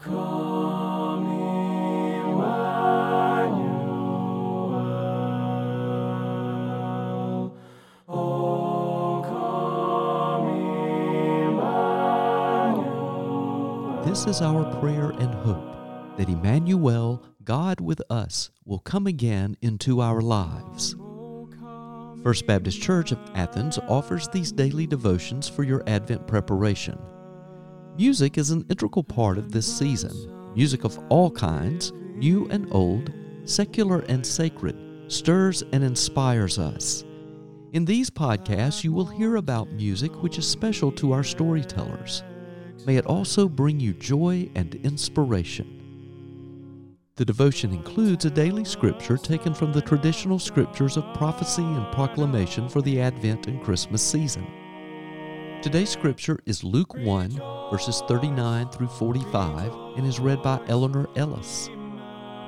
This is our prayer and hope that Emmanuel, God with us, will come again into our lives. First Baptist Church of Athens offers these daily devotions for your Advent preparation. Music is an integral part of this season. Music of all kinds, new and old, secular and sacred, stirs and inspires us. In these podcasts, you will hear about music which is special to our storytellers. May it also bring you joy and inspiration. The devotion includes a daily scripture taken from the traditional scriptures of prophecy and proclamation for the Advent and Christmas season. Today's scripture is Luke 1, verses 39 through 45, and is read by Elinor Ellis.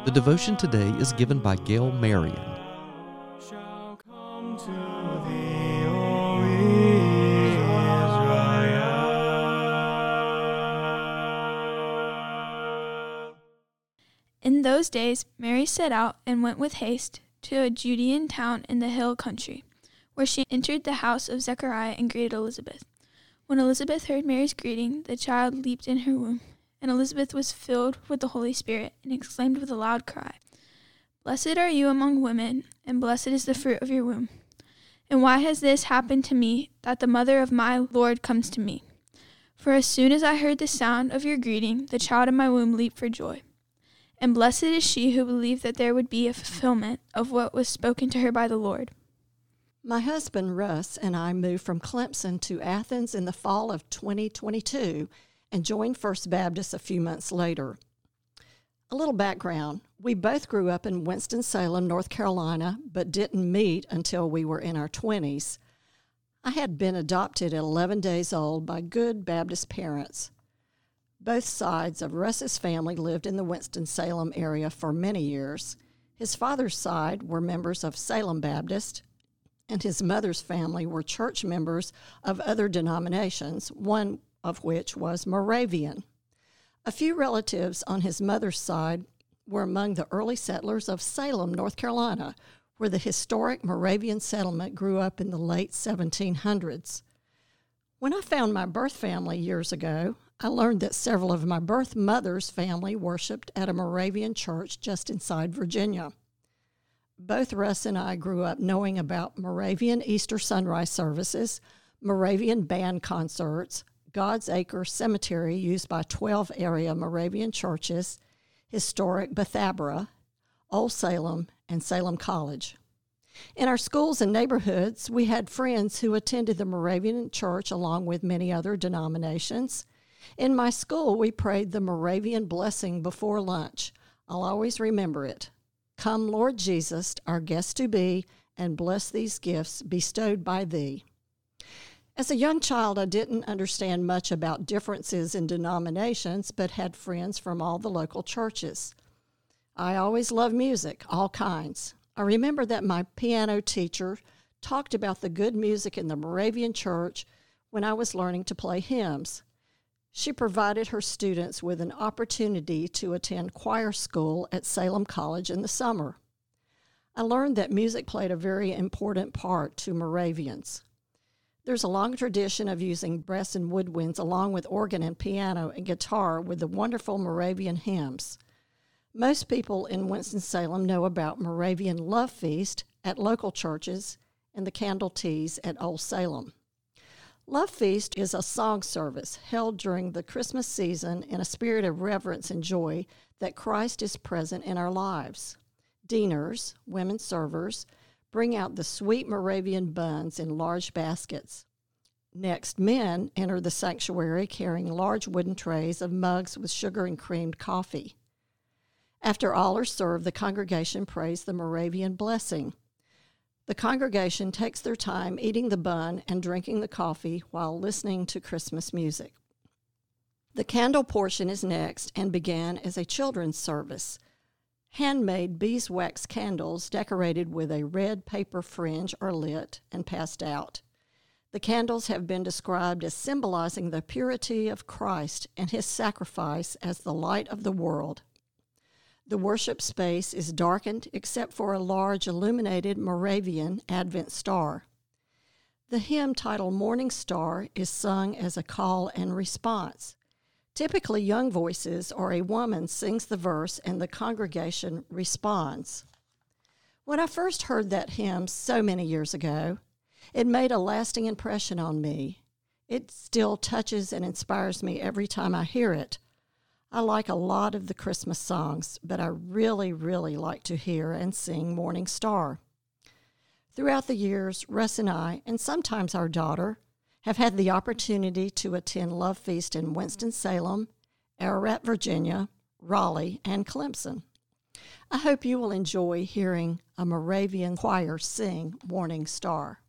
The devotion today is given by Gail Marion. In those days Mary set out and went with haste to a Judean town in the hill country, where she entered the house of Zechariah and greeted Elizabeth. When Elizabeth heard Mary's greeting, the child leaped in her womb, and Elizabeth was filled with the Holy Spirit and exclaimed with a loud cry, Blessed are you among women, and blessed is the fruit of your womb. And why has this happened to me, that the mother of my Lord comes to me? For as soon as I heard the sound of your greeting, the child in my womb leaped for joy. And blessed is she who believed that there would be a fulfillment of what was spoken to her by the Lord. My husband Russ and I moved from Clemson to Athens in the fall of 2022 and joined First Baptist a few months later. A little background we both grew up in Winston-Salem, North Carolina, but didn't meet until we were in our 20s. I had been adopted at 11 days old by good Baptist parents. Both sides of Russ's family lived in the Winston-Salem area for many years. His father's side were members of Salem Baptist, and his mother's family were church members of other denominations, one of which was Moravian. A few relatives on his mother's side were among the early settlers of Salem, North Carolina, where the historic Moravian settlement grew up in the late 1700s. When I found my birth family years ago, I learned that several of my birth mother's family worshiped at a Moravian church just inside Virginia. Both Russ and I grew up knowing about Moravian Easter sunrise services, Moravian band concerts, God's Acre Cemetery used by 12 area Moravian churches, historic Bethabara, Old Salem, and Salem College. In our schools and neighborhoods, we had friends who attended the Moravian Church along with many other denominations. In my school, we prayed the Moravian blessing before lunch. I'll always remember it. Come, Lord Jesus, our guest to be, and bless these gifts bestowed by thee. As a young child, I didn't understand much about differences in denominations, but had friends from all the local churches. I always loved music, all kinds. I remember that my piano teacher talked about the good music in the Moravian church when I was learning to play hymns. She provided her students with an opportunity to attend choir school at Salem College in the summer. I learned that music played a very important part to Moravians. There's a long tradition of using brass and woodwinds along with organ and piano and guitar with the wonderful Moravian hymns. Most people in Winston-Salem know about Moravian Love Feast at local churches and the candle teas at Old Salem. Love Feast is a song service held during the Christmas season in a spirit of reverence and joy that Christ is present in our lives. Dieners, women servers, bring out the sweet Moravian buns in large baskets. Next, men enter the sanctuary carrying large wooden trays of mugs with sugar and creamed coffee. After all are served, the congregation prays the Moravian blessing. The congregation takes their time eating the bun and drinking the coffee while listening to Christmas music. The candle portion is next and began as a children's service. Handmade beeswax candles decorated with a red paper fringe are lit and passed out. The candles have been described as symbolizing the purity of Christ and his sacrifice as the light of the world. The worship space is darkened except for a large illuminated Moravian Advent star. The hymn titled Morning Star is sung as a call and response. Typically, young voices or a woman sings the verse and the congregation responds. When I first heard that hymn so many years ago, it made a lasting impression on me. It still touches and inspires me every time I hear it. I like a lot of the Christmas songs, but I really, really like to hear and sing Morning Star. Throughout the years, Russ and I, and sometimes our daughter, have had the opportunity to attend Love Feast in Winston-Salem, Ararat, Virginia, Raleigh, and Clemson. I hope you will enjoy hearing a Moravian choir sing Morning Star.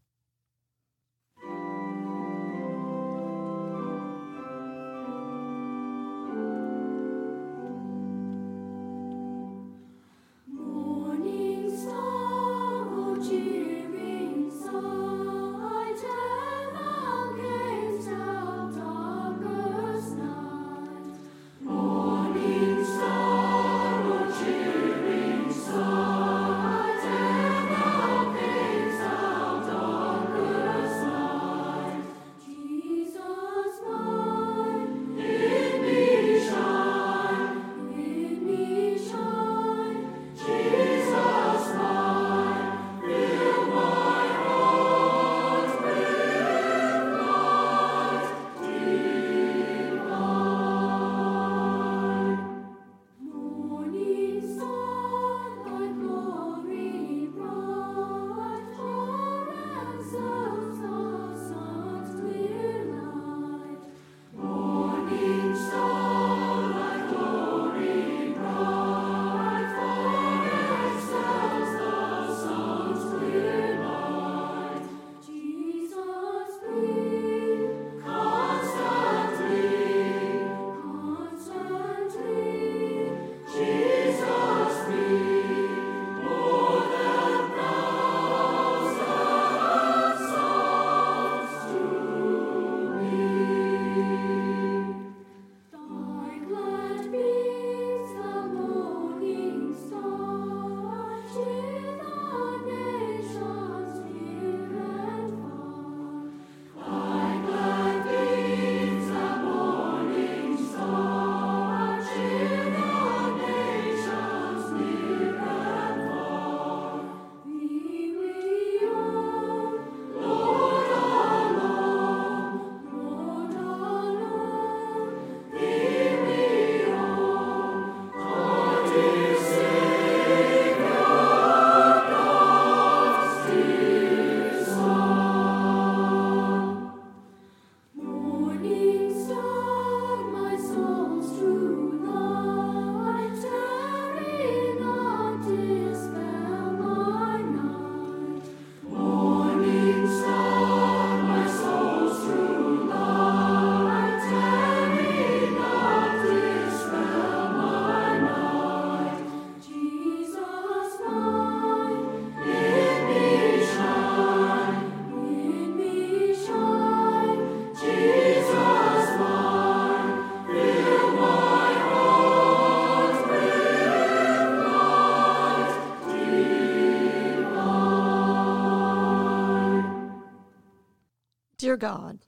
Dear God,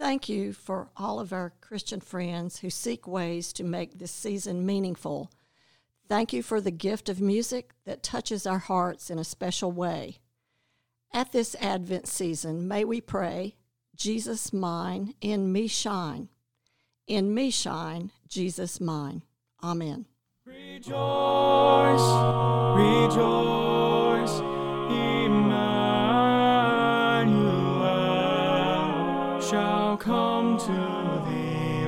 thank you for all of our Christian friends who seek ways to make this season meaningful. Thank you for the gift of music that touches our hearts in a special way. At this Advent season, may we pray, Jesus mine, in me shine. In me shine, Jesus mine. Amen. Rejoice, rejoice, come to thee.